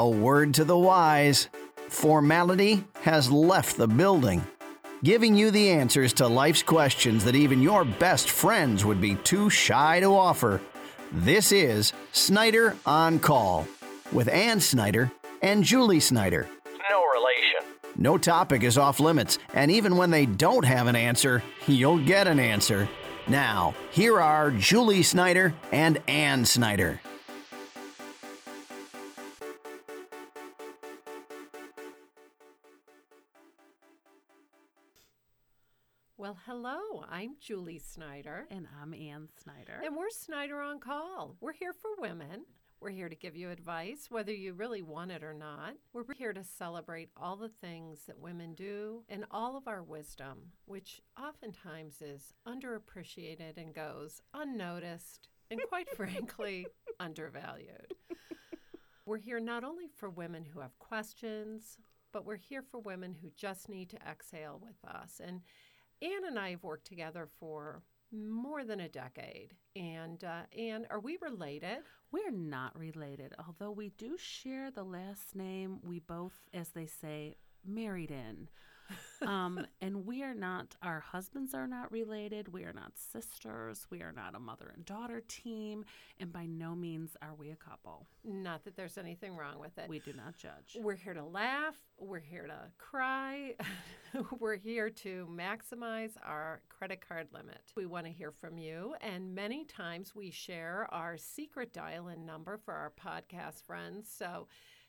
A word to the wise formality has left the building, giving you the answers to life's questions that even your best friends would be too shy to offer. This is Snyder on Call with Ann Snyder and Julie Snyder. No relation. No topic is off limits, and even when they don't have an answer, you'll get an answer. Now, here are Julie Snyder and Ann Snyder. Well, hello, I'm Julie Snyder. And I'm Ann Snyder. And we're Snyder on Call. We're here for women. We're here to give you advice, whether you really want it or not. We're here to celebrate all the things that women do and all of our wisdom, which oftentimes is underappreciated and goes unnoticed and, quite frankly, undervalued. We're here not only for women who have questions, but we're here for women who just need to exhale with us. And Ann and I have worked together for more than a decade. And uh, Ann, are we related? We're not related, although we do share the last name we both, as they say, married in. Um, and we are not, our husbands are not related. We are not sisters. We are not a mother and daughter team. And by no means are we a couple. Not that there's anything wrong with it. We do not judge. We're here to laugh. We're here to cry. We're here to maximize our credit card limit. We want to hear from you. And many times we share our secret dial in number for our podcast friends. So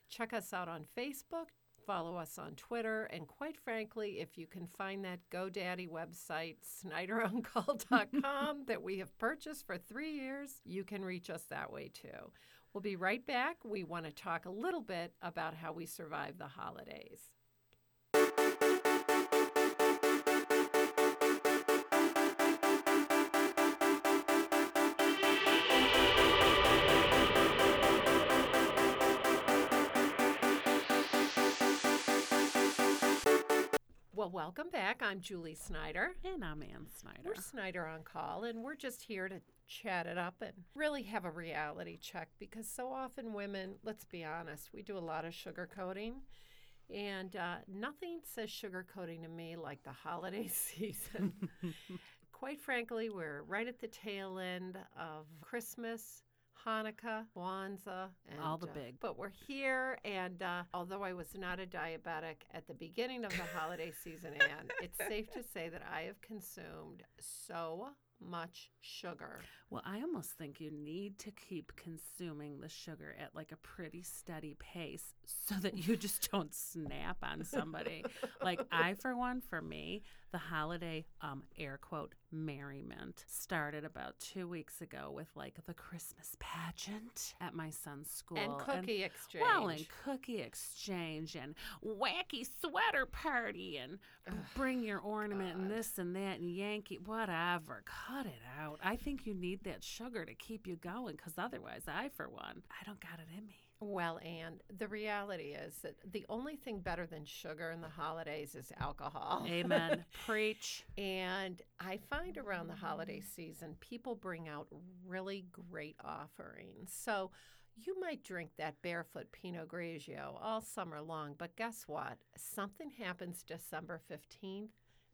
check us out on Facebook. Follow us on Twitter. And quite frankly, if you can find that GoDaddy website, SnyderOnCall.com, that we have purchased for three years, you can reach us that way too. We'll be right back. We want to talk a little bit about how we survive the holidays. Welcome back. I'm Julie Snyder. And I'm Ann Snyder. We're Snyder on call, and we're just here to chat it up and really have a reality check because so often women, let's be honest, we do a lot of sugarcoating. And uh, nothing says sugarcoating to me like the holiday season. Quite frankly, we're right at the tail end of Christmas. Hanukkah, Kwanzaa, and All the uh, big. but we're here, and uh, although I was not a diabetic at the beginning of the holiday season, and it's safe to say that I have consumed so much sugar. Well, I almost think you need to keep consuming the sugar at like a pretty steady pace so that you just don't snap on somebody. like I for one for me, the holiday um air quote merriment started about 2 weeks ago with like the Christmas pageant at my son's school and cookie exchange. well, and cookie exchange and wacky sweater party and bring your ornament and this and that and Yankee, whatever. Cut it out. I think you need that sugar to keep you going because otherwise, I, for one, I don't got it in me. Well, and the reality is that the only thing better than sugar in the holidays is alcohol. Amen. Preach. And I find around the holiday season, people bring out really great offerings. So you might drink that barefoot Pinot Grigio all summer long, but guess what? Something happens December 15th.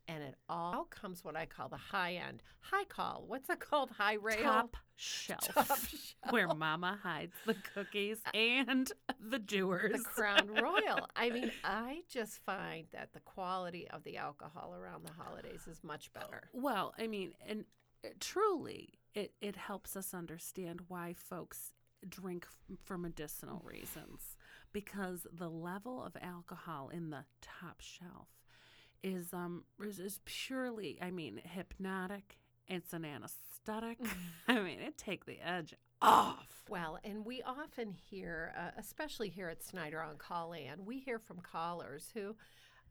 And it all comes what I call the high end, high call. What's it called? High rail. Top shelf. Top shelf. Where mama hides the cookies and the doers. the Crown Royal. I mean, I just find that the quality of the alcohol around the holidays is much better. Well, I mean, and uh, truly, it, it helps us understand why folks drink for medicinal reasons because the level of alcohol in the top shelf is um is, is purely I mean hypnotic. It's an anesthetic. I mean it take the edge off. Well, and we often hear, uh, especially here at Snyder on Call and we hear from callers who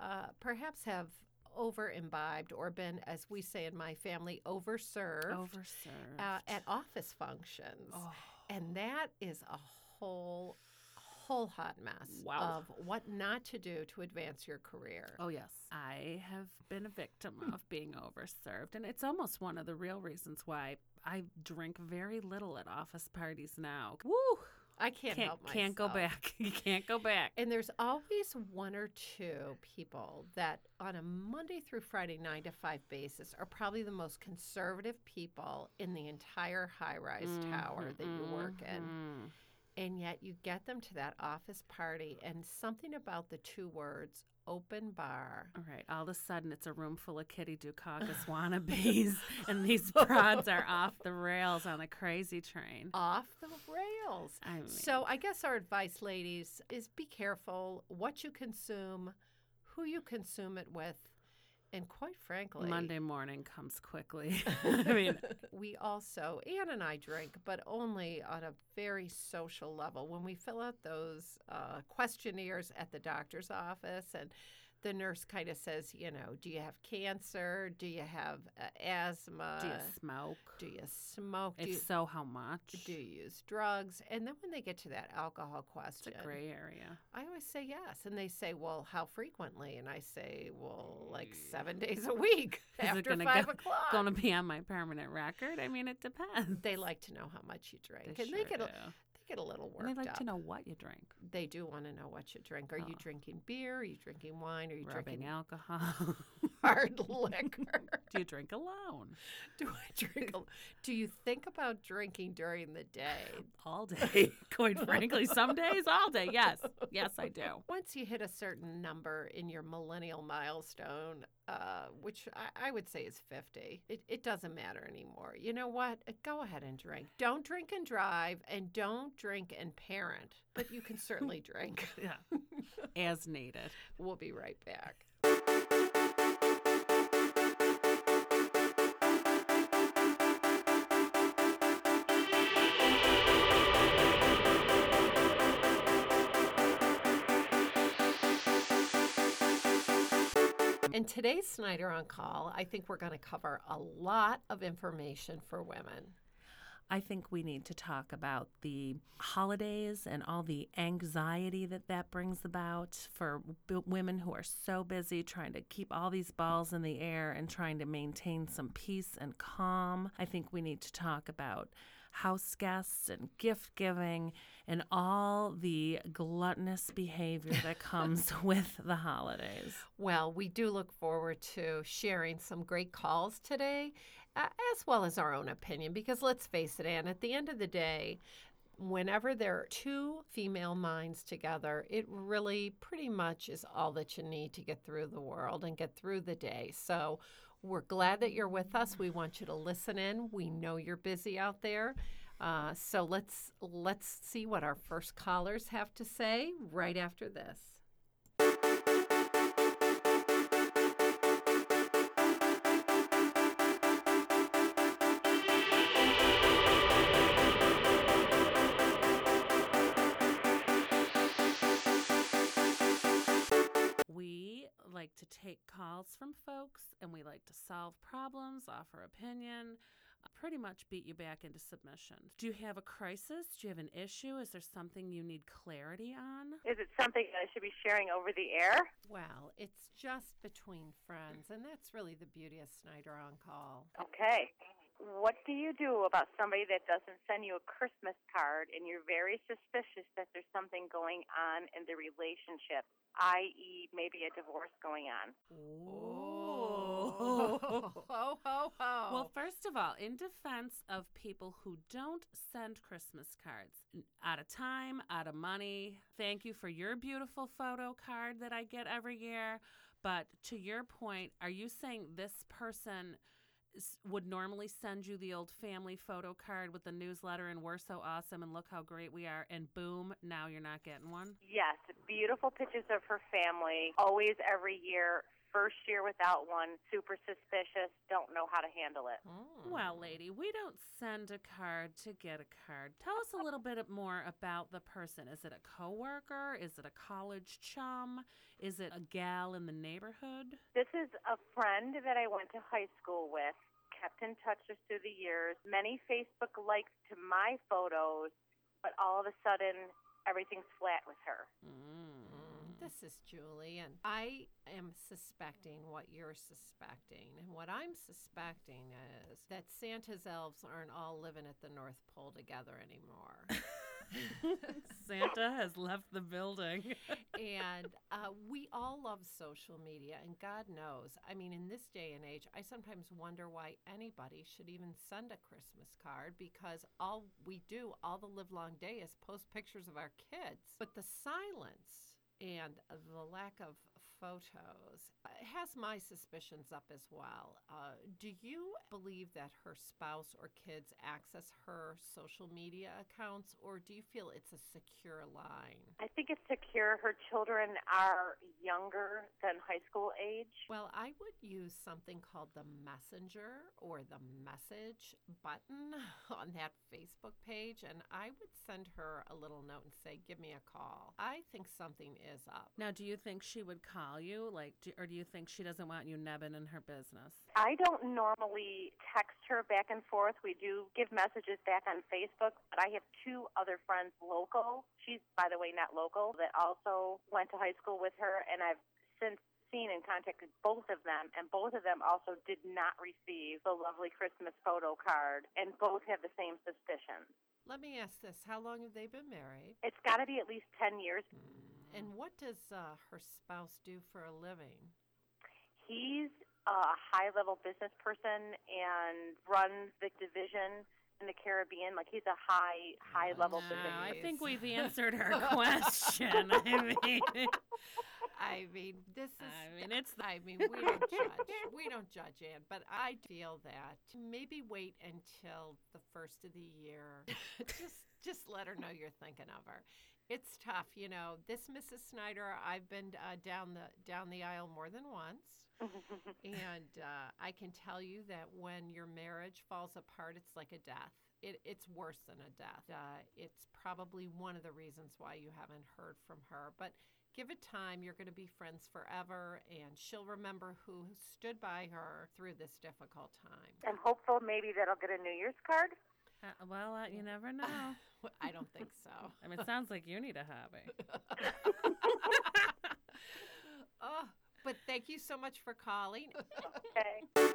uh, perhaps have over imbibed or been, as we say in my family, overserved overserved. uh, at office functions. oh. And that is a whole, whole hot mess Wow. of what not to do to advance your career. Oh, yes. I have been a victim of being overserved. And it's almost one of the real reasons why I drink very little at office parties now. Woo! I can't, Can't help myself. can't go back. you can't go back. And there's always one or two people that on a Monday through Friday, nine to five basis, are probably the most conservative people in the entire high rise tower that you work in. Mhm. And yet you get them to that office party, and something about the two words open bar. All right. All of a sudden, it's a room full of Kitty Dukakis wannabes, and these broads are off the rails on a crazy train. Off the rails. I mean, So I guess our advice, ladies, is be careful what you consume, who you consume it with, and quite frankly, Monday morning comes quickly. I mean, we also Anne and I drink, but only on a very social level. When we fill out those uh, questionnaires at the doctor's office, and the nurse kind of says, you know, do you have cancer? Do you have uh, asthma? do you smoke? Do you smoke? Do If you, so, how much? do you use drugs? And then when they get to that alcohol It's question, a gray area. I always say yes. And they say, well, how frequently? And I say, well, like seven days a week Is after gonna five go- o'clock. Going to be on my permanent record? I mean, it depends. They like to know how much you drink. They and they sure get, a, do. they get a little And worked they like up. to know what you drink. They do want to know what you drink. Are you Oh. drinking beer? Are you drinking wine? Are you Rubbing drinking alcohol. hard liquor? do you drink alone? do I drink? A, do you think about drinking during the day? All day. Quite frankly, some days, all day. Yes. Yes, I do. Once you hit a certain number in your millennial milestone, uh, which I, I would say is 50, it, it doesn't matter anymore. You know what? Uh, Go ahead and drink. Don't drink and drive, and don't drink and parent, but you can certainly drink. Yeah. As needed. We'll be right back. Today's Snyder on Call, I think we're going to cover a lot of information for women. I think we need to talk about the holidays and all the anxiety that that brings about for b- women who are so busy trying to keep all these balls in the air and trying to maintain some peace and calm. I think we need to talk about house guests and gift giving and all the gluttonous behavior that comes with the holidays. Well, we do look forward to sharing some great calls today, uh, as well as our own opinion, because let's face it, Anne, at the end of the day, whenever there are two female minds together, it really pretty much is all that you need to get through the world and get through the day. So we're glad that you're with us. We want you to listen in. We know you're busy out there. Uh, so let's let's see what our first callers have to say right after this. And we like to solve problems, offer opinion, uh, pretty much beat you back into submission. Do you have a crisis? Do you have an issue? Is there something you need clarity on? Is it something that I should be sharing over the air? Well, it's just between friends, and that's really the beauty of Snyder on Call. Okay. What do you do about somebody that doesn't send you a Christmas card and you're very suspicious that there's something going on in the relationship, i.e., maybe a divorce going on? Ho, ho, ho. Well, first of all, in defense of people who don't send Christmas cards, out of time, out of money, thank you for your beautiful photo card that I get every year. But to your point, are you saying this person would normally send you the old family photo card with the newsletter and we're so awesome and look how great we are and boom, now you're not getting one? Yes, beautiful pictures of her family, always every year. First year without one, super suspicious, don't know how to handle it. Mm. Well, lady, we don't send a card to get a card. Tell us a little bit more about the person. Is it a coworker? Is it a college chum? Is it a gal in the neighborhood? This is a friend that I went to high school with, kept in touch with through the years. Many Facebook likes to my photos, but all of a sudden, everything's flat with her. Mm. This is Julie, and I am suspecting what you're suspecting. And what I'm suspecting is that Santa's elves aren't all living at the North Pole together anymore. Santa has left the building. and uh, we all love social media, and God knows. I mean, in this day and age, I sometimes wonder why anybody should even send a Christmas card because all we do all the live long day is post pictures of our kids. But the silence and the lack of photos uh, has my suspicions up as well. Uh, do you believe that her spouse or kids access her social media accounts, or do you feel it's a secure line? I think it's secure. Her children are younger than high school age. Well, I would use something called the messenger or the message button on that Facebook page, and I would send her a little note and say, Give me a call. I think something is up. Now, do you think she would call you, like, do, or do you think she doesn't want you nebbing in her business? I don't normally text her back and forth. We do give messages back on Facebook, but I have two other friends local. She's, by the way, not local, that also went to high school with her, and I've since seen and contacted both of them, and both of them also did not receive the lovely Christmas photo card, and both have the same suspicion. Let me ask this How long have they been married? It's got to be at least 10 years. Hmm. And what does uh, her spouse do for a living? He's a high level business person and runs the division in the Caribbean. Like he's a high high level No, position. I think we've answered her question. I mean, I mean, this is. I mean, it's I mean, we don't judge. We don't judge, Anne, But I feel that maybe wait until the first of the year. just, just let her know you're thinking of her. It's tough, you know. This Mrs. Snyder, I've been uh, down the down the aisle more than once. and uh, I can tell you that when your marriage falls apart, it's like a death. It, it's worse than a death. Uh, it's probably one of the reasons why you haven't heard from her. But give it time. You're going to be friends forever, and she'll remember who stood by her through this difficult time. I'm hopeful maybe that I'll get a New Year's card. Uh, well, uh, you never know. I don't think so. I mean, it sounds like you need a hobby. oh, but thank you so much for calling. Okay.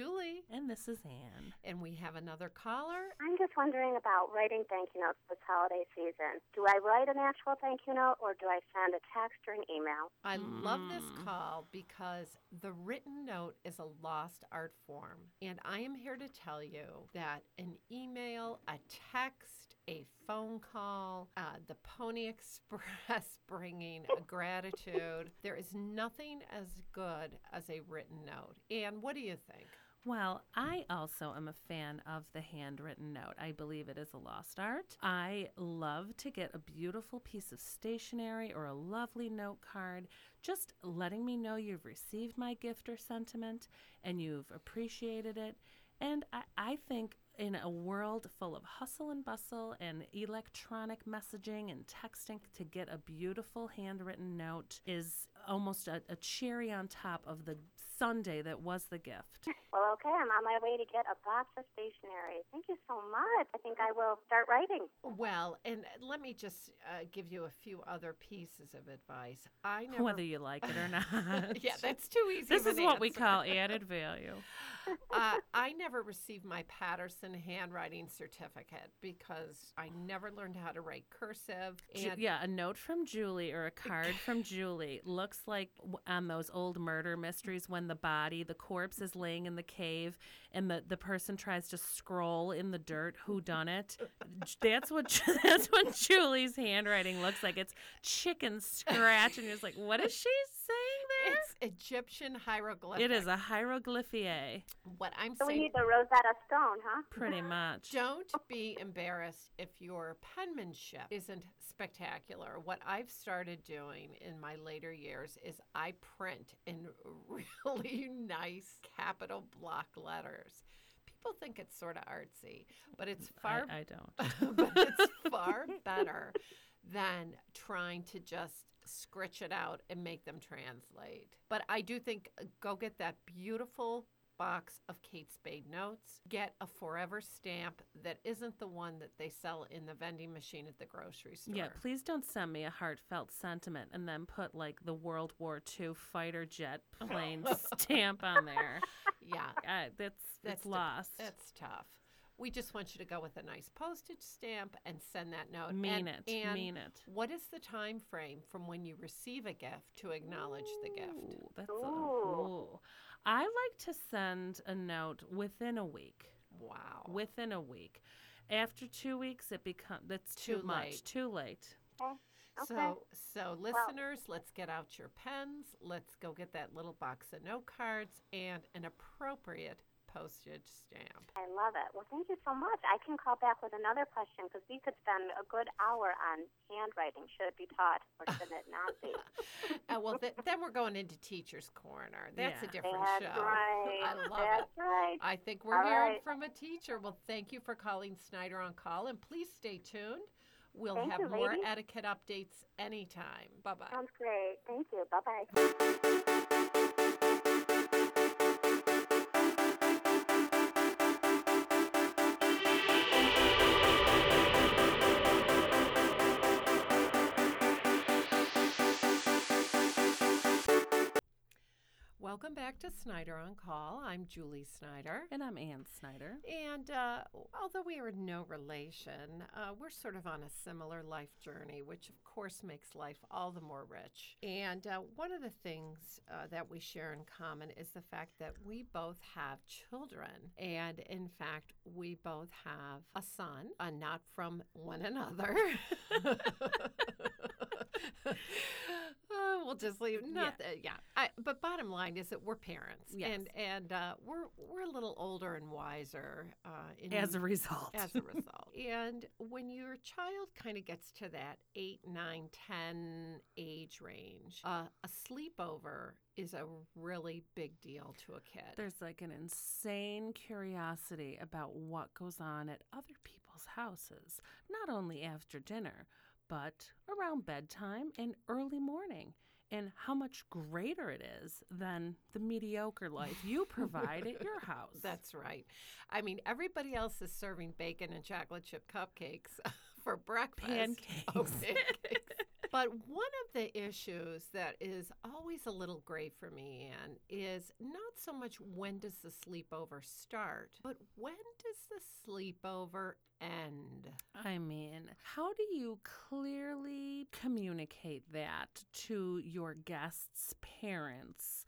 Julie, And this is Anne. and we have another caller. I'm just wondering about writing thank you notes this holiday season. Do I write an actual thank you note or do I send a text or an email? I love this Mm. call because the written note is a lost art form. And I am here to tell you that an email, a text, a phone call, uh, the Pony Express bringing a gratitude, there is nothing as good as a written note. And what do you think? Well, I also am a fan of the handwritten note. I believe it is a lost art. I love to get a beautiful piece of stationery or a lovely note card, just letting me know you've received my gift or sentiment and you've appreciated it. And I, I think in a world full of hustle and bustle and electronic messaging and texting, to get a beautiful handwritten note is almost a, a cherry on top of the sundae that was the gift. Well, okay, I'm on my way to get a box of stationery. Thank you so much. I think I will start writing. Well, and let me just uh, give you a few other pieces of advice. I never. Whether you like it or not. yeah, that's too easy. This of is an what we call added value. uh, I never received my Patterson handwriting certificate because I never learned how to write cursive. And yeah, a note from Julie or a card from Julie looks like on those old murder mysteries when the body, the corpse is laying in the cave and the, the person tries to scroll in the dirt who done it. That's what that's what Julie's handwriting looks like. It's chicken scratch and you're just like, what is she Egyptian hieroglyphic. It is a hieroglyphier, What I'm So we saying. need the Rosetta Stone, huh? pretty much. Don't be embarrassed if your penmanship isn't spectacular. What I've started doing in my later years is I print in really nice capital block letters. People think it's sort of artsy, but it's far I, I don't. but it's far better than trying to just scritch it out and make them translate. But I do think uh, go get that beautiful box of Kate Spade notes. Get a forever stamp that isn't the one that they sell in the vending machine at the grocery store. Yeah, please don't send me a heartfelt sentiment and then put like the World War II fighter jet plane stamp on there. Yeah, Uh, that's that's that's lost. That's tough. We just want you to go with a nice postage stamp and send that note. mean And- it. and mean it. What is the time frame from when you receive a gift to acknowledge the gift? Ooh, that's a, Ooh. ooh. I like to send a note within a week. Wow. Within a week. After two weeks, it becomes that's too, Too much. late. Too late. Okay. So, so listeners, let's get out your pens. Let's go get that little box of note cards and an appropriate postage stamp. I love it. Well, thank you so much. I can call back with another question because we could spend a good hour on handwriting. Should it be taught or should it not be? Uh, well, th- then we're going into Teacher's Corner. That's a different That's show. right. I love That's it. right. I think we're All hearing right. from a teacher. Well, thank you for calling Snyder on Call, and please stay tuned. We'll Thank have you, more ladies. etiquette updates anytime. Bye bye. Sounds great. Thank you. Bye bye. Back to Snyder on Call. I'm Julie Snyder. And I'm Ann Snyder. And uh, although we are no relation, uh, we're sort of on a similar life journey, which of course makes life all the more rich. And uh, one of the things uh, that we share in common is the fact that we both have children. And in fact, we both have a son, uh, not from one another. We'll just leave. Not Yeah. that, yeah. I, but bottom line is that we're parents, Yes. and and uh, we're we're a little older and wiser. Uh, in As a result. as a result. and when your child kind of gets to that eight, nine, ten age range, uh, a sleepover is a really big deal to a kid. There's like an insane curiosity about what goes on at other people's houses, not only after dinner, but around bedtime and early morning, and how much greater it is than the mediocre life you provide at your house. That's right. I mean, everybody else is serving bacon and chocolate chip cupcakes for breakfast. Oh, Pancakes. But one of the issues that is always a little gray for me, Anne, is not so much when does the sleepover start, but when does the sleepover end? I mean, how do you clearly communicate that to your guests' parents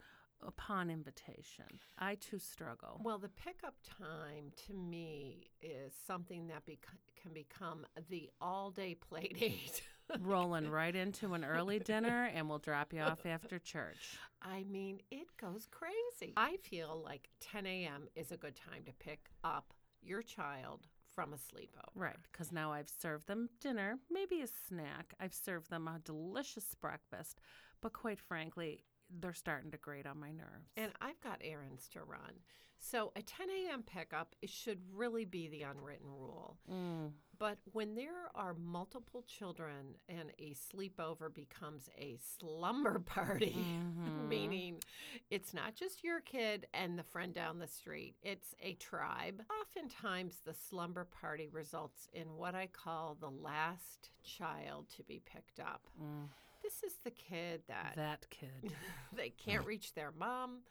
upon invitation? I too struggle. Well, the pickup time to me is something that bec- can become the all day play date. Rolling right into an early dinner, and we'll drop you off after church. I mean, it goes crazy. I feel like 10 a.m. is a good time to pick up your child from a sleepover. Right, because now I've served them dinner, maybe a snack. I've served them a delicious breakfast, but quite frankly, they're starting to grate on my nerves. And I've got errands to run. So a 10 a.m. pickup should really be the unwritten rule. Mm, But when there are multiple children and a sleepover becomes a slumber party, Mhm. meaning it's not just your kid and the friend down the street, it's a tribe. Oftentimes, the slumber party results in what I call the last child to be picked up. mm, This is the kid that that kid. they can't reach their mom,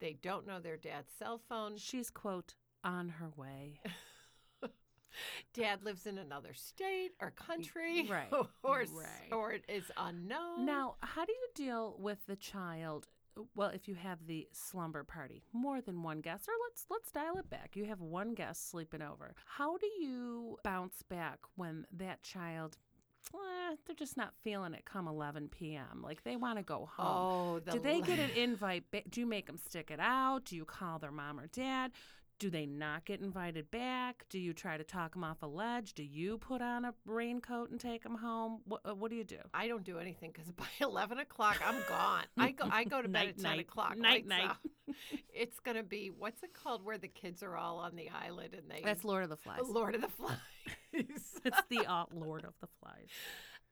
they don't know their dad's cell phone. She's, quote, on her way. Dad lives in another state or country, right, or right. or it is unknown. Now, how do you deal with the child? Well, if you have the slumber party, more than one guest, or let's let's dial it back. You have one guest sleeping over. How do you bounce back when that child, eh, they're just not feeling it come 11 p.m. Like they want to go home. oh, the do they get an invite? Ba- do you make them stick it out? Do you call their mom or dad? Do they not get invited back? Do you try to talk them off a ledge? Do you put on a raincoat and take them home? What, uh, what do you do? I don't do anything because by eleven o'clock I'm gone. I go I go to bed Night, at ten night. o'clock. Night, night. It's gonna be what's it called where the kids are all on the island and they That's Lord of the Flies. Lord of the Flies. It's the uh, Lord of the Flies.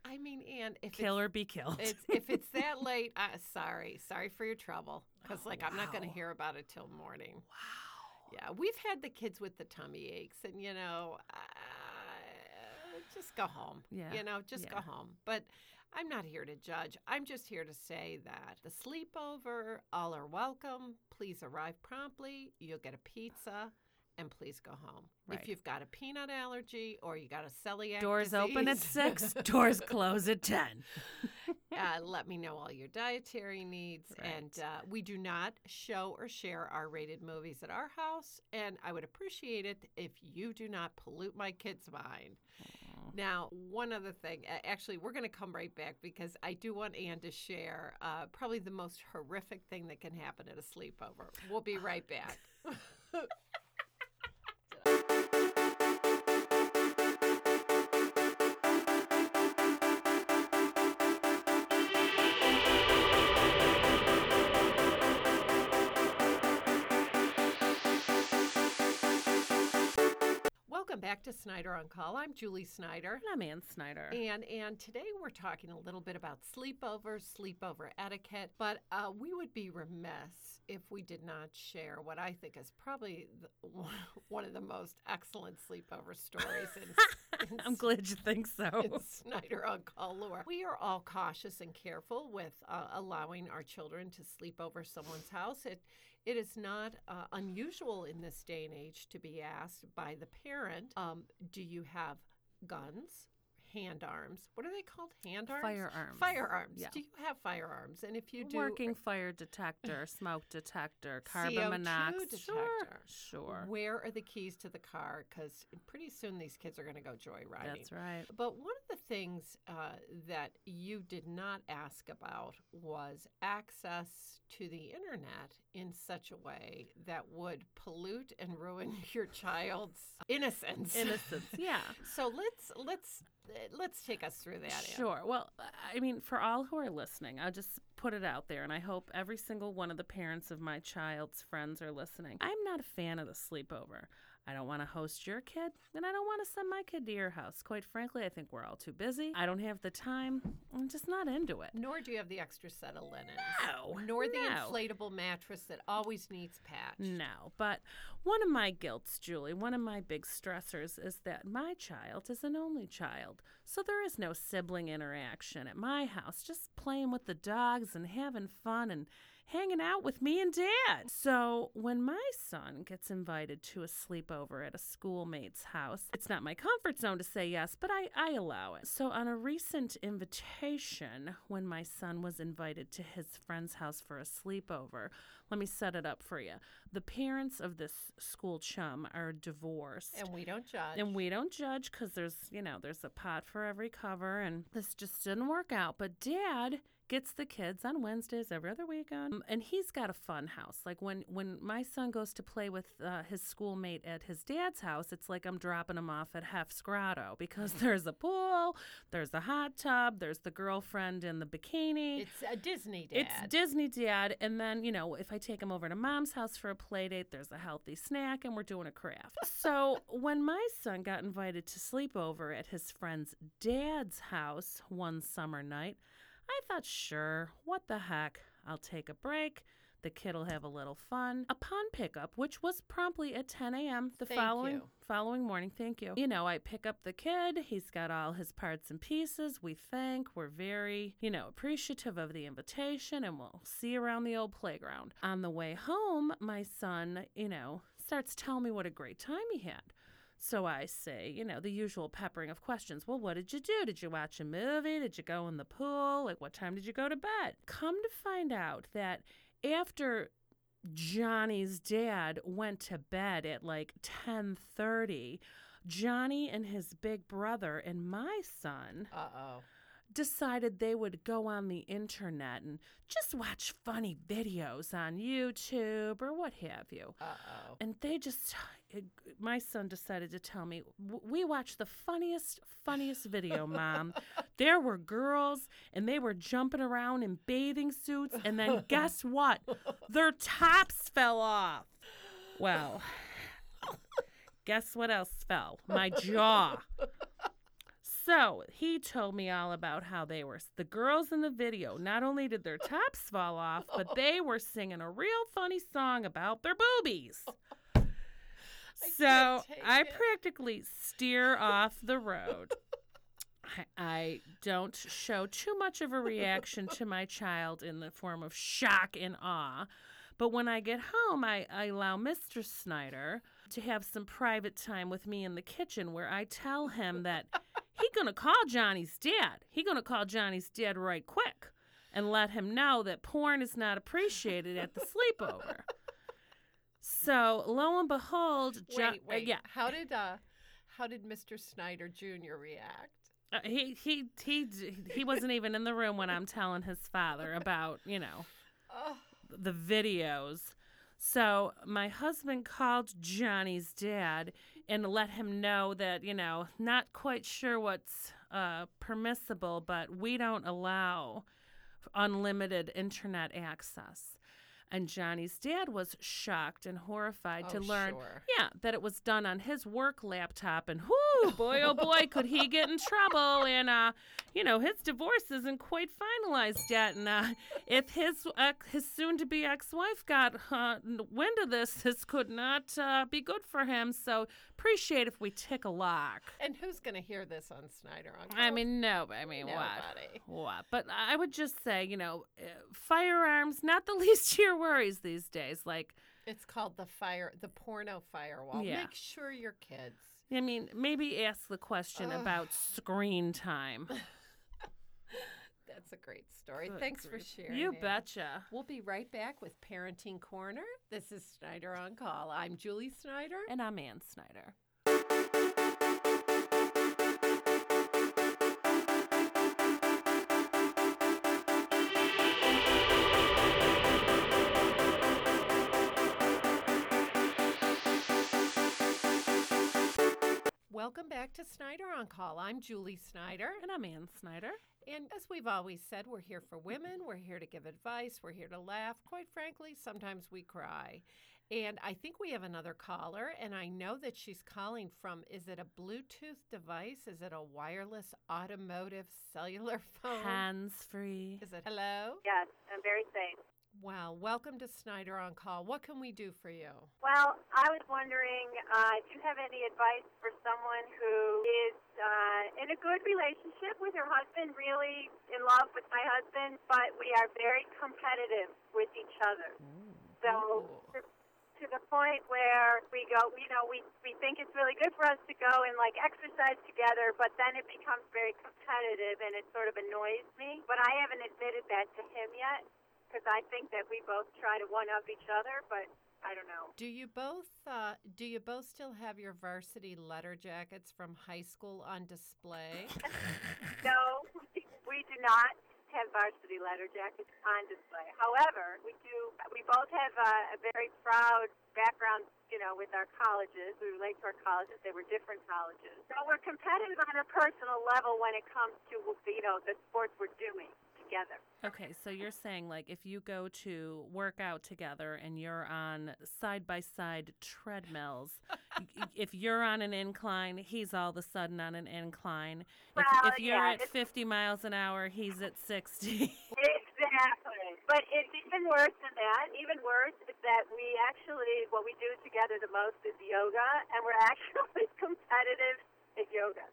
I mean, and if Kill it's, or be killed. it's if it's that late, uh, sorry, sorry for your trouble. Because like I'm not going to hear about it till morning. wow. Yeah, we've had the kids with the tummy aches, and you know, uh, just go home. Yeah, you know, just go home. But I'm not here to judge. I'm just here to say that the sleepover, all are welcome. Please arrive promptly. You'll get a pizza. And please go home. Right. If you've got a peanut allergy or you got a celiac Doors open at six. doors close at ten. uh, let me know all your dietary needs. And uh, we do not show or share R rated movies at our house. And I would appreciate it if you do not pollute my kid's mind. Now, one other thing, actually, we're going to come right back because I do want Anne to share uh, probably the most horrific thing that can happen at a sleepover. We'll be right back. Snyder on Call. I'm Julie Snyder. And I'm Ann Snyder. And and today we're talking a little bit about sleepovers, sleepover etiquette. But uh, we would be remiss if we did not share what I think is probably the, one of the most excellent sleepover stories. In, in I'm glad you think so. Snyder on Call lore. We are all cautious and careful with uh, allowing our children to sleep over someone's house. It it is not uh, unusual in this day and age to be asked by the parent, um, "Do you have guns?" Hand arms. What are they called? Hand arms? Firearms. Firearms. Yeah. Do you have firearms? And if you do, Working fire detector, smoke detector, carbon CO2 monoxide. Detector. sure. where are the keys to the car? Because pretty soon these kids are going to go joyriding. That's right. But one of the things uh, that you did not ask about was access to the internet in such a way that would pollute and ruin your child's innocence. Innocence. Yeah. so let's let's uh, Eh, let's take us through that. Sure. Well, I mean, for all who are listening, I'll just put it out there, and I hope every single one of the parents of my child's friends are listening. I'm not a fan of the sleepover. I don't want to host your kid, and I don't want to send my kid to your house. Quite frankly, I think we're all too busy. I don't have the time. I'm just not into it. Nor do you have the extra set of linens. No, Nor the no. inflatable mattress that always needs patched. No, but one of my guilts, Julie, one of my big stressors is that my child is an only child. So there is no sibling interaction at my house, just playing with the dogs and having fun and hanging out with me and dad. So when my son gets invited to a sleepover at a schoolmate's house, it's not my comfort zone to say yes, but I, I allow it. So on a recent invitation, when my son was invited to his friend's house for a sleepover, let me set it up for you. The parents of this school chum are divorced. And we don't judge. And we don't judge because there's, you know, there's a pot for every cover, and this just didn't work out. But dad gets the kids on Wednesdays every other weekend, Um, and he's got a fun house. Like when when my son goes to play with uh, his schoolmate at his dad's house, it's like I'm dropping him off at Hef's Grotto because there's a pool, there's a hot tub, there's the girlfriend in the bikini. it's a Disney dad. It's Disney dad, and then you know if I take him over to mom's house for a play date, there's a healthy snack, and we're doing a craft. so when my son got invited to sleep over at his friend's dad's house one summer night, I thought, sure, what the heck? I'll take a break. The kid'll have a little fun. Upon pickup, which was promptly at 10 a.m. the Thank following you. following morning, thank you. You know, I pick up the kid. He's got all his parts and pieces. We thank. We're very, you know, appreciative of the invitation, and we'll see around the old playground. On the way home, my son, you know, starts telling me what a great time he had. So I say, you know, the usual peppering of questions. Well, what did you do? Did you watch a movie? Did you go in the pool? Like, what time did you go to bed? Come to find out that after Johnny's dad went to bed at like 10:30, Johnny and his big brother and my son Uh oh. Decided they would go on the internet and just watch funny videos on YouTube or what have you. Uh oh. And they just, it, my son decided to tell me, we watched the funniest, funniest video, mom. there were girls and they were jumping around in bathing suits. And then guess what? Their tops fell off. Well, guess what else fell? My jaw. So he told me all about how they were the girls in the video. Not only did their tops fall off, but they were singing a real funny song about their boobies. so I it. practically steer off the road. I, I don't show too much of a reaction to my child in the form of shock and awe. But when I get home, I, I allow Mr. Snyder to have some private time with me in the kitchen where I tell him that he gonna call Johnny's dad. He gonna call Johnny's dad right quick and let him know that porn is not appreciated at the sleepover. So lo and behold, Jo- Wait, uh, wait. yeah, How did uh, how did Mr. Snyder Jr. react? Uh, he he he he wasn't even in the room when I'm telling his father about you know Oh, the videos. So my husband called Johnny's dad and let him know that you know not quite sure what's uh, permissible, but we don't allow unlimited internet access. And Johnny's dad was shocked and horrified to Oh, learn, sure. yeah, that it was done on his work laptop. And whoo, boy, oh boy, could he get in trouble? And uh, you know, his divorce isn't quite finalized yet. And uh, if his uh, his soon-to-be ex-wife got uh, wind of this, this could not uh, be good for him. So appreciate if we tick a lock. and who's gonna hear this on Snyder on? I mean, no, I mean, Nobody. what? What? But I would just say, you know, uh, firearms, not the least of your worries these days. Like, It's called the fire, the porno firewall. Yeah. Make sure your kids. I mean, maybe ask the question Ugh. about screen time. That's a great story. Good Thanks grief. for sharing. You betcha. We'll be right back with Parenting Corner. This is Snyder on Call. I'm Julie Snyder. And I'm Ann Snyder. Back to Snyder on Call. I'm Julie Snyder. And I'm Ann Snyder. And as we've always said, we're here for women. We're here to give advice. We're here to laugh. Quite frankly, sometimes we cry. And I think we have another caller, and I know that she's calling from is it a Bluetooth device? Is it a wireless automotive cellular phone? Hands free. Is it hello? Yes, I'm very safe. Wow, welcome to Snyder on Call. What can we do for you? Well, I was wondering, uh, do you have any advice for someone who is uh, in a good relationship with her husband, really in love with my husband, but we are very competitive with each other? So to, to the point where we go, you know, we, we think it's really good for us to go and like exercise together, but then it becomes very competitive and it sort of annoys me. But I haven't admitted that to him yet because I think that we both try to one up each other, but I don't know. Do you both uh, do you both still have your varsity letter jackets from high school on display? No, we do not have varsity letter jackets on display. However, we do. We both have uh, a very proud background, you know, with our colleges. We relate to our colleges. They were different colleges. So we're competitive on a personal level when it comes to, you know, the sports we're doing together. Okay, so you're saying like if you go to work out together and you're on side by side treadmills, if you're on an incline, he's all of a sudden on an incline. If, Well, if you're yeah, at 50 miles an hour, he's at 60. Exactly. But it's even worse than that. Even worse is that we actually, what we do together the most is yoga, and we're actually competitive at yoga.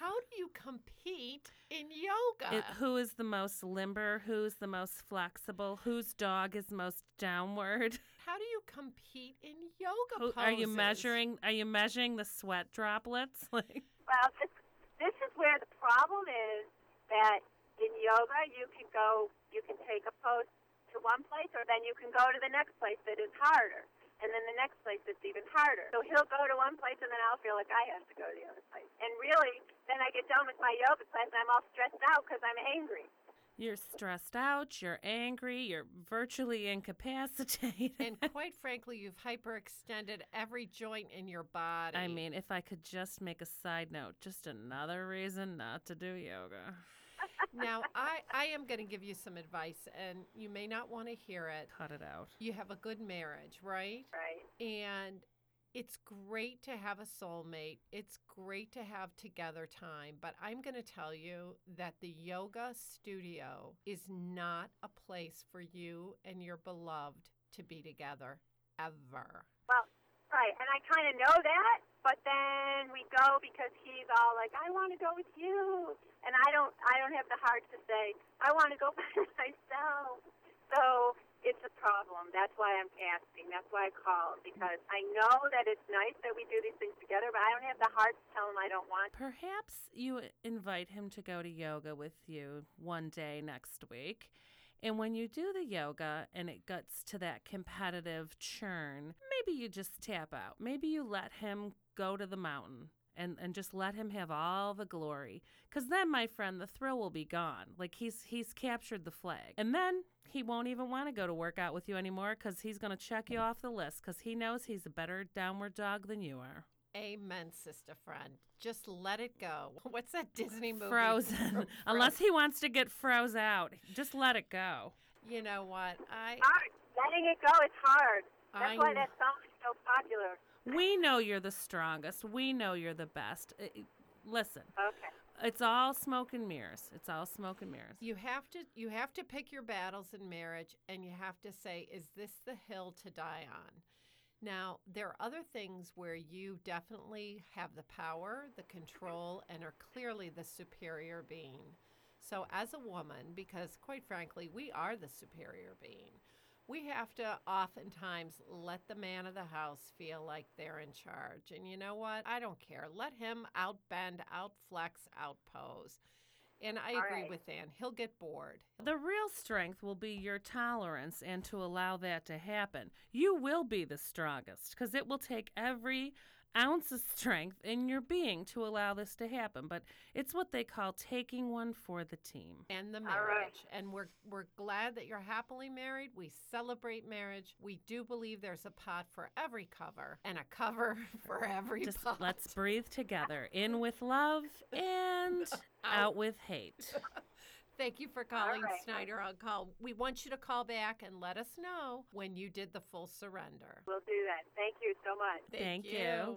How do you compete in yoga? It, who is the most limber? Who's the most flexible? Whose dog is most downward? How do you compete in yoga Who, are you measuring? Are you measuring the sweat droplets? Like, Well, this, this is where the problem is that in yoga you can go, you can take a pose to one place, or then you can go to the next place that is harder, and then the next place that's even harder. So he'll go to one place, and then I'll feel like I have to go to the other place. And really, then I get done with my yoga class, and I'm all stressed out because I'm angry. you're stressed out. You're angry. You're virtually incapacitated. And quite frankly, you've hyperextended every joint in your body. I mean, if I could just make a side note, just another reason not to do yoga. Now I, I am going to give you some advice, and you may not want to hear it. Cut it out. You have a good marriage, right? Right. And it's great to have a soulmate. It's great to have together time, but I'm going to tell you that the yoga studio is not a place for you and your beloved to be together ever. Well, right, and I kind of know that, but then we go because he's all like, "I want to go with you," and I don't. I don't have the heart to say, "I want to go by myself." So it's a problem. That's why I'm asking. That's why I called because I know that it's nice that we do these things together, but I don't have the heart to tell him I don't want. Perhaps you invite him to go to yoga with you one day next week. And when you do the yoga and it gets to that competitive churn, maybe you just tap out. Maybe you let him go to the mountain and, and just let him have all the glory. Because then, my friend, the thrill will be gone. Like he's he's captured the flag. And then he won't even want to go to work out with you anymore because he's going to check you off the list because he knows he's a better downward dog than you are. Amen, sister friend. Just let it go. What's that Disney movie? Frozen. Unless he wants to get froze out, just let it go. You know what? I Hard. Letting it go is hard. That's I why that song is so popular. We know you're the strongest. We know you're the best. Listen, Okay. it's all smoke and mirrors. It's all smoke and mirrors. You have to you have to pick your battles in marriage and you have to say is this the hill to die on? Now, there are other things where you definitely have the power, the control and are clearly the superior being. So as a woman because quite frankly, we are the superior being. We have to oftentimes let the man of the house feel like they're in charge. And you know what? I don't care. Let him outbend, outflex, outpose. And I All agree right. with Dan. He'll get bored. The real strength will be your tolerance and to allow that to happen. You will be the strongest because it will take every ounce of strength in your being to allow this to happen. But it's what they call taking one for the team. and the marriage. right. And we're we're glad that you're happily married. We celebrate marriage. We do believe there's a pot for every cover and a cover for every Just pot. let's breathe together. In with love and out with hate. Thank you for calling right. Snyder on call. We want you to call back and let us know when you did the full surrender. We'll do that. Thank you so much. Thank, Thank you.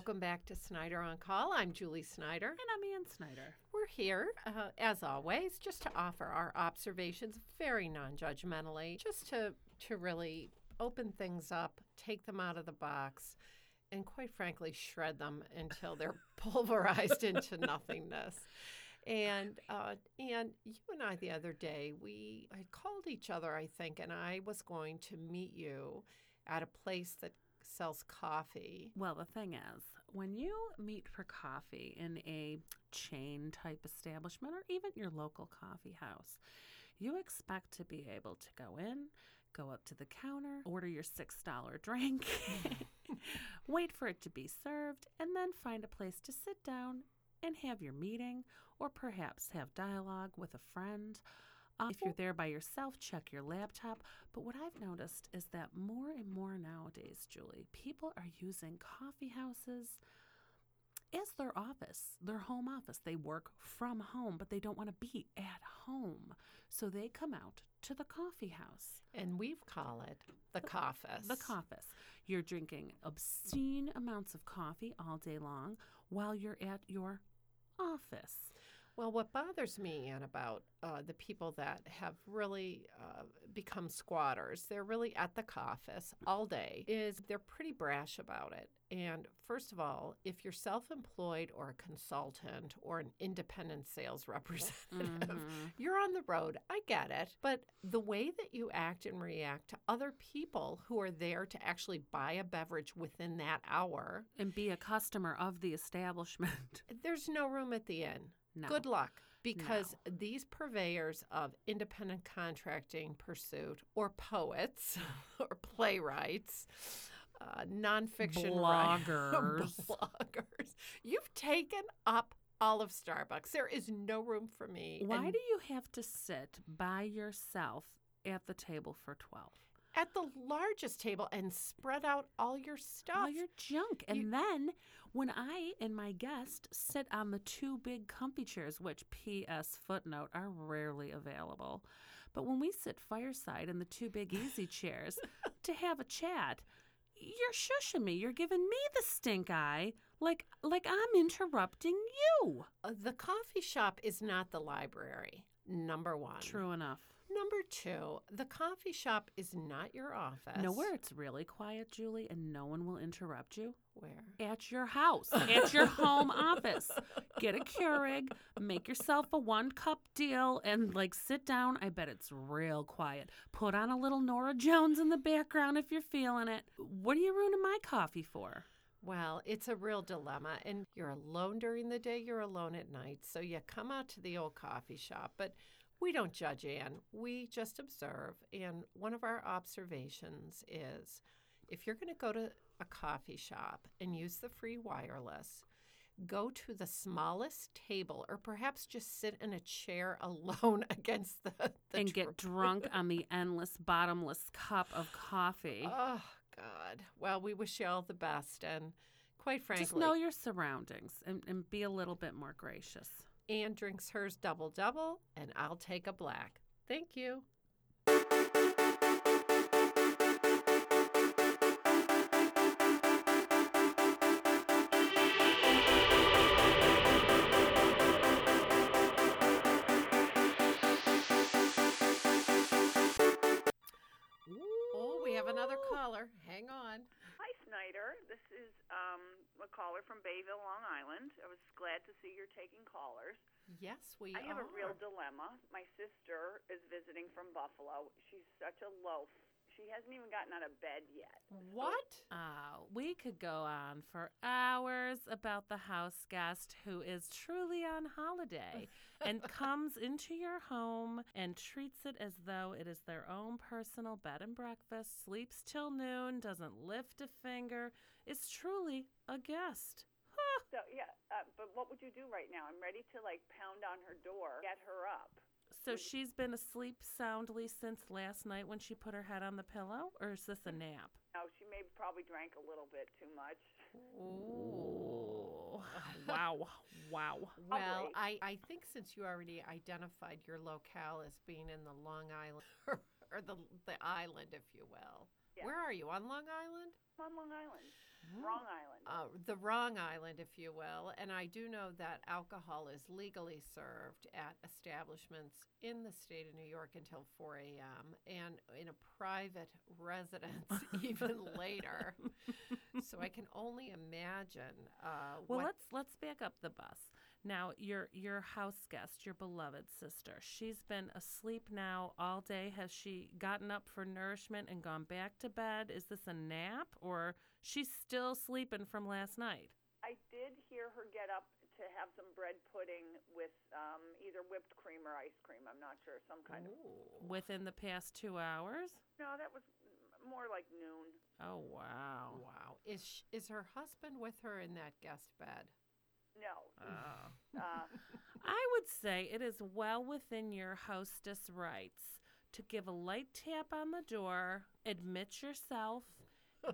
Welcome back to Snyder on Call. I'm Julie Snyder. And I'm Ann Snyder. We're here, uh, as always, just to offer our observations very non-judgmentally, just to to really open things up, take them out of the box, and quite frankly, shred them until they're pulverized into nothingness. And uh, and you and I the other day, we I called each other, I think, and I was going to meet you at a place that sells coffee. Well, the thing is, when you meet for coffee in a chain type establishment or even your local coffee house, you expect to be able to go in, go up to the counter, order your $6 drink, wait for it to be served, and then find a place to sit down and have your meeting or perhaps have dialogue with a friend. If you're there by yourself, check your laptop. But what I've noticed is that more and more nowadays, Julie, people are using coffee houses as their office, their home office. They work from home, but they don't want to be at home. So they come out to the coffee house, And we've call it the coffee. the coffee. You're drinking obscene amounts of coffee all day long while you're at your office. Well, what bothers me, Ann, about uh, the people that have really uh, become squatters, they're really at the office all day, is they're pretty brash about it. And first of all, if you're self employed or a consultant or an independent sales representative, Mhm. you're on the road. I get it. But the way that you act and react to other people who are there to actually buy a beverage within that hour, And be a customer of the establishment. there's no room at the inn. No. Good luck. Because these purveyors of independent contracting pursuit, or poets, or playwrights, uh, nonfiction Bloggers. bloggers, you've taken up all of Starbucks. There is no room for me. Why And do you have to sit by yourself at the table for 12? At the largest table and spread out all your stuff. all your junk. And You- then when I and my guest sit on the two big comfy chairs, which P.S. footnote are rarely available, but when we sit fireside in the two big easy chairs to have a chat, you're shushing me. You're giving me the stink eye, like like I'm interrupting you. Uh, the coffee shop is not the library. Number one. True enough. Number two, the coffee shop is not your office. Know where it's really quiet, Julie, and no one will interrupt you? Where? At your house, at your home office. Get a Keurig, make yourself a one cup deal, and like sit down. I bet it's real quiet. Put on a little Norah Jones in the background if you're feeling it. What are you ruining my coffee for? Well, it's a real dilemma. And you're alone during the day, you're alone at night. So you come out to the old coffee shop. But we don't judge Ann, we just observe. And one of our observations is if you're going to go to a coffee shop and use the free wireless, go to the smallest table or perhaps just sit in a chair alone against the, the and get dr- drunk on the endless, bottomless cup of coffee. Oh, God. Well, we wish you all the best. And quite frankly, Just know your surroundings and, and be a little bit more gracious. Ann drinks hers double double, and I'll take a black. Thank you. A caller from Bayville, Long Island. I was glad to see you're taking callers. Yes, we are. I have a real dilemma. My sister is visiting from Buffalo. She's such a loaf. She hasn't even gotten out of bed yet. What? Uh, we could go on for hours about the house guest who is truly on holiday and comes into your home and treats it as though it is their own personal bed and breakfast, sleeps till noon, doesn't lift a finger, is truly a guest. So yeah, uh, but what would you do right now? I'm ready to like pound on her door, get her up. So she's been asleep soundly since last night when she put her head on the pillow, or is this a nap? Now she may probably drank a little bit too much. Ooh. wow. Wow. Well, I, I think since you already identified your locale as being in the Long Island, or the, the island, if you will. Yeah. Where are you? On Long Island? I'm on Long Island, wrong island. Uh, the wrong island, if you will. And I do know that alcohol is legally served at establishments in the state of New York until 4 a.m. and in a private residence even later. So I can only imagine. Uh, Well, let's let's back up the bus. Now, your your house guest, your beloved sister, she's been asleep now all day. Has she gotten up for nourishment and gone back to bed? Is this a nap or she's still sleeping from last night? I did hear her get up to have some bread pudding with um, either whipped cream or ice cream. I'm not sure, some kind of. Within the past 2 hours? No, that was more like noon. Oh, wow. Wow. Is sh- is her husband with her in that guest bed? No. Oh. Uh, I would say it is well within your hostess rights to give a light tap on the door, admit yourself,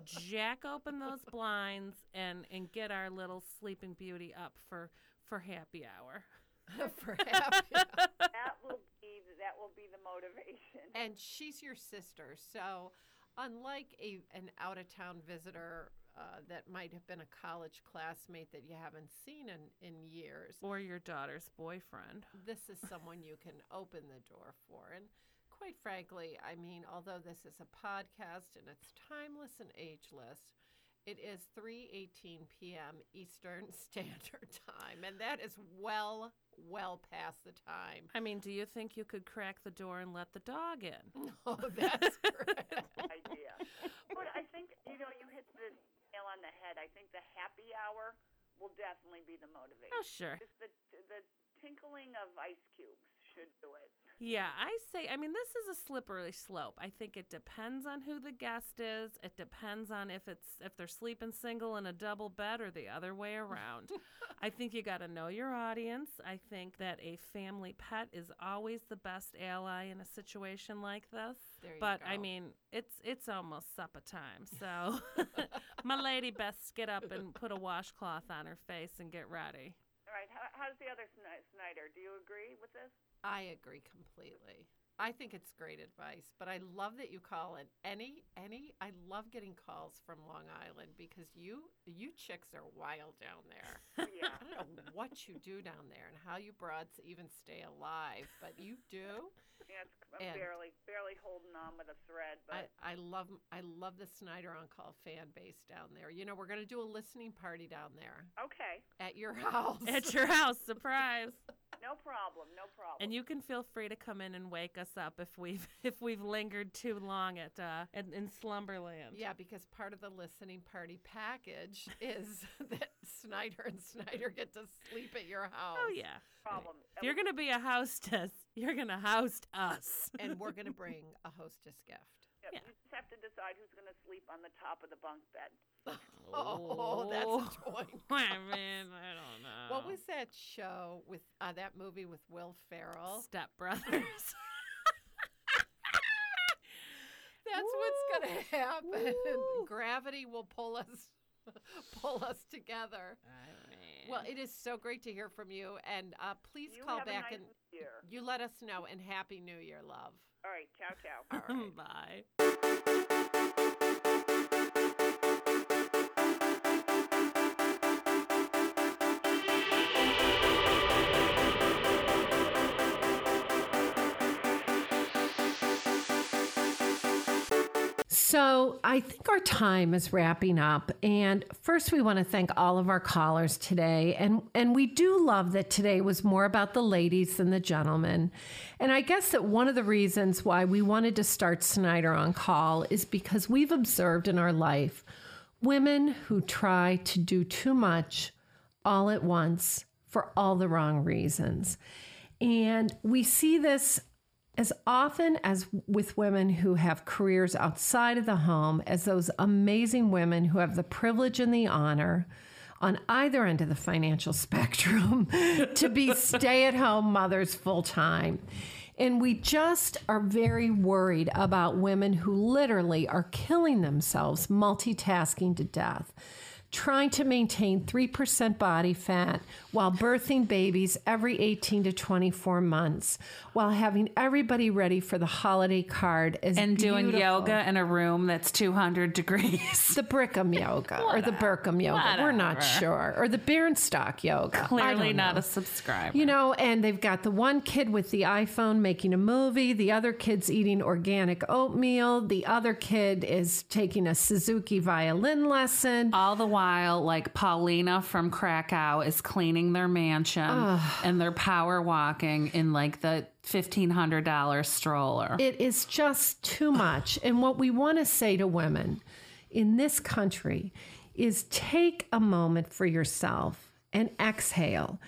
jack open those blinds, and and get our little sleeping beauty up for for happy hour. For happy. that will be that will be the motivation. and she's your sister. So, unlike a an out of town visitor uh, that might have been a college classmate that you haven't seen in in years, Or your daughter's boyfriend. this is someone you can open the door for. And quite frankly, I mean, although this is a podcast and it's timeless and ageless. It is 3:18 p.m. Eastern Standard Time, and that is well, well past the time. I mean, do you think you could crack the door and let the dog in? Oh, that's correct. idea. But I think you know you hit the nail on the head. I think the happy hour will definitely be the motivation. Oh, sure. Just the the tinkling of ice cubes should do it. Yeah, I say, I mean, this is a slippery slope. I think it depends on who the guest is. It depends on if it's if they're sleeping single in a double bed or the other way around. I think you got to know your audience. I think that a family pet is always the best ally in a situation like this. But I mean, it's it's almost supper time, so my lady best get up and put a washcloth on her face and get ready. How, how's the other Snyder? Do you agree with this? I agree completely. I think it's great advice, but I love that you call it any any. I love getting calls from Long Island because you you chicks are wild down there. Yeah. I don't know what you do down there and how you broads even stay alive, but you do. Yeah, it's, I'm And- barely barely holding on with a thread, but I, I love I love the Snyder on Call fan base down there. You know, we're gonna do a listening party down there okay, at your house. At your house, surprise. no problem, no problem. And you can feel free to come in and wake us up if we've if we've lingered too long at uh in, in Slumberland. Yeah, because part of the listening party package is that Snyder and Snyder get to sleep at your house. Oh yeah. problem. If you're gonna be a hostess, you're gonna host us. And we're gonna bring a hostess gift. Yep, yeah. You just have to decide who's going to sleep on the top of the bunk bed. Oh, that's a joint. I mean, I don't know. What was that show with uh, that movie with Will Ferrell? Step Brothers? That's what's gonna happen. Woo. Gravity will pull us pull us together. I Well, it is so great to hear from you, and uh, please You call back nice and year. you let us know. And Happy New Year, love. All right, ciao, ciao. All right. bye. So I think our time is wrapping up. And first, we want to thank all of our callers today. And, and we do love that today was more about the ladies than the gentlemen. And I guess that one of the reasons why we wanted to start Snyder on call is because we've observed in our life women who try to do too much all at once for all the wrong reasons. And we see this as often as with women who have careers outside of the home as those amazing women who have the privilege and the honor on either end of the financial spectrum to be stay at home mothers full time. And we just are very worried about women who literally are killing themselves multitasking to death trying to maintain 3% body fat while birthing babies every 18 to 24 months, while having everybody ready for the holiday card as And doing yoga in a room that's 200 degrees. The Brickham yoga or the Burkham yoga. We're not sure. Or the Berensstock yoga. Clearly not a subscriber. You know, and they've got the one kid with the iPhone making a movie, the other kid's eating organic oatmeal, the other kid is taking a Suzuki violin lesson. All the while, like Paulina from Krakow is cleaning their mansion and they're power walking in like the $1,500 stroller. It is just too much. And what we want to say to women in this country is take a moment for yourself and exhale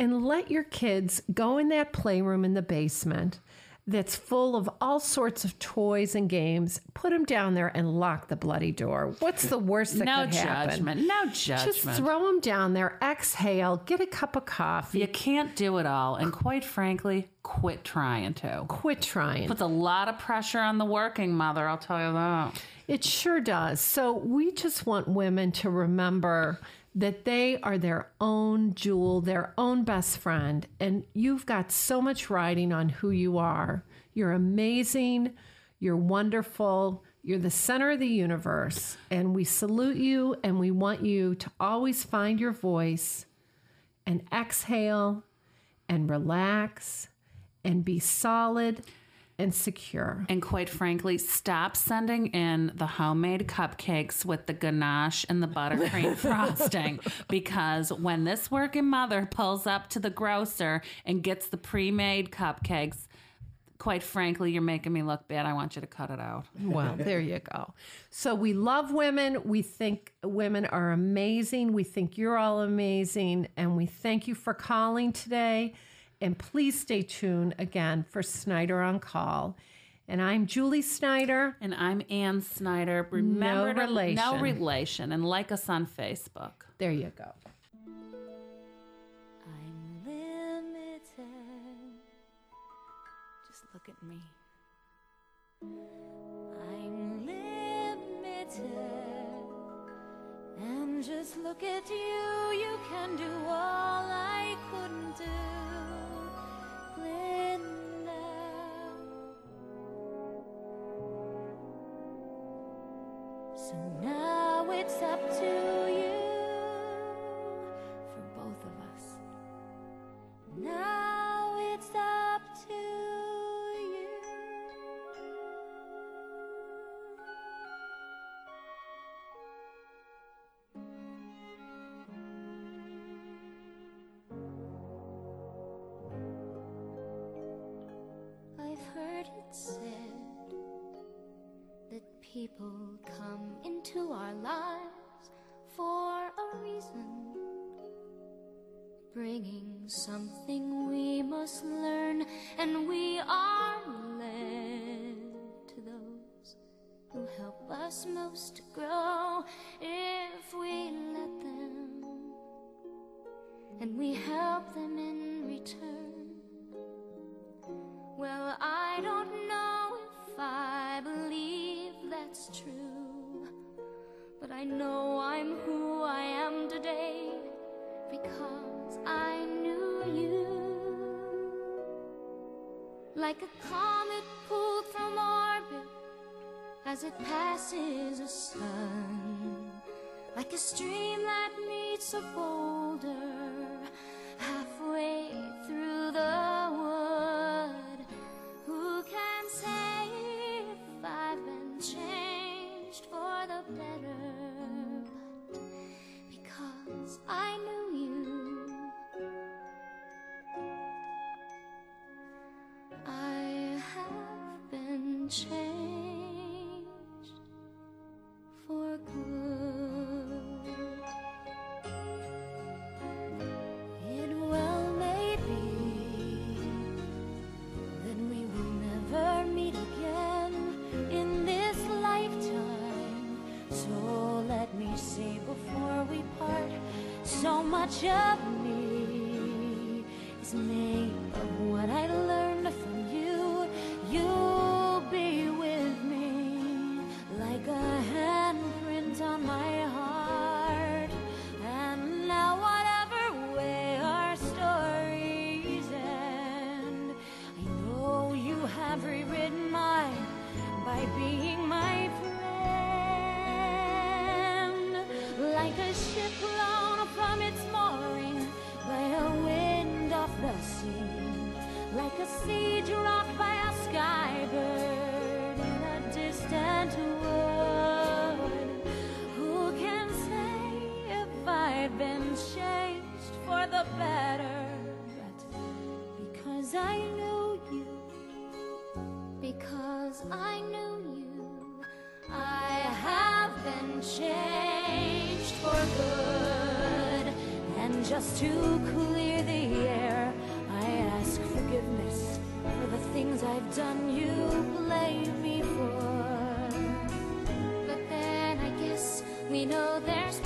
and let your kids go in that playroom in the basement that's full of all sorts of toys and games. Put them down there and lock the bloody door. What's the worst that no could happen? judgment. No judgment. Just throw them down there, exhale, get a cup of coffee, you can't do it all. And quite frankly, quit trying to. quit trying. Puts a lot of pressure on the working mother, I'll tell you that. It sure does. So we just want women to remember that they are their own jewel, their own best friend. And you've got so much riding on who you are. You're amazing. You're wonderful. You're the center of the universe. And we salute you and we want you to always find your voice and exhale and relax and be solid and secure. And quite frankly, stop sending in the homemade cupcakes with the ganache and the buttercream frosting because when this working mother pulls up to the grocer and gets the pre made cupcakes, quite frankly, you're making me look bad. I want you to cut it out. Well, there you go. So we love women. We think women are amazing. We think you're all amazing. And we thank you for calling today. And please stay tuned again for Snyder on Call. And I'm Julie Snyder. And I'm Ann Snyder. Remember No to- relation. no relation. And like us on Facebook. There you go. I'm limited. Just look at me. I'm limited. And just look at you. You can do all I couldn't do. Something we must learn, and we are led to those who help us most to grow if we let them, and we help them in return. Well, I don't know if I believe that's true, but I know Like a comet pulled from orbit as it passes a sun. Like a stream that meets a boulder much just to clear the air, I ask forgiveness for the things I've done you blame me for. But then I guess we know there's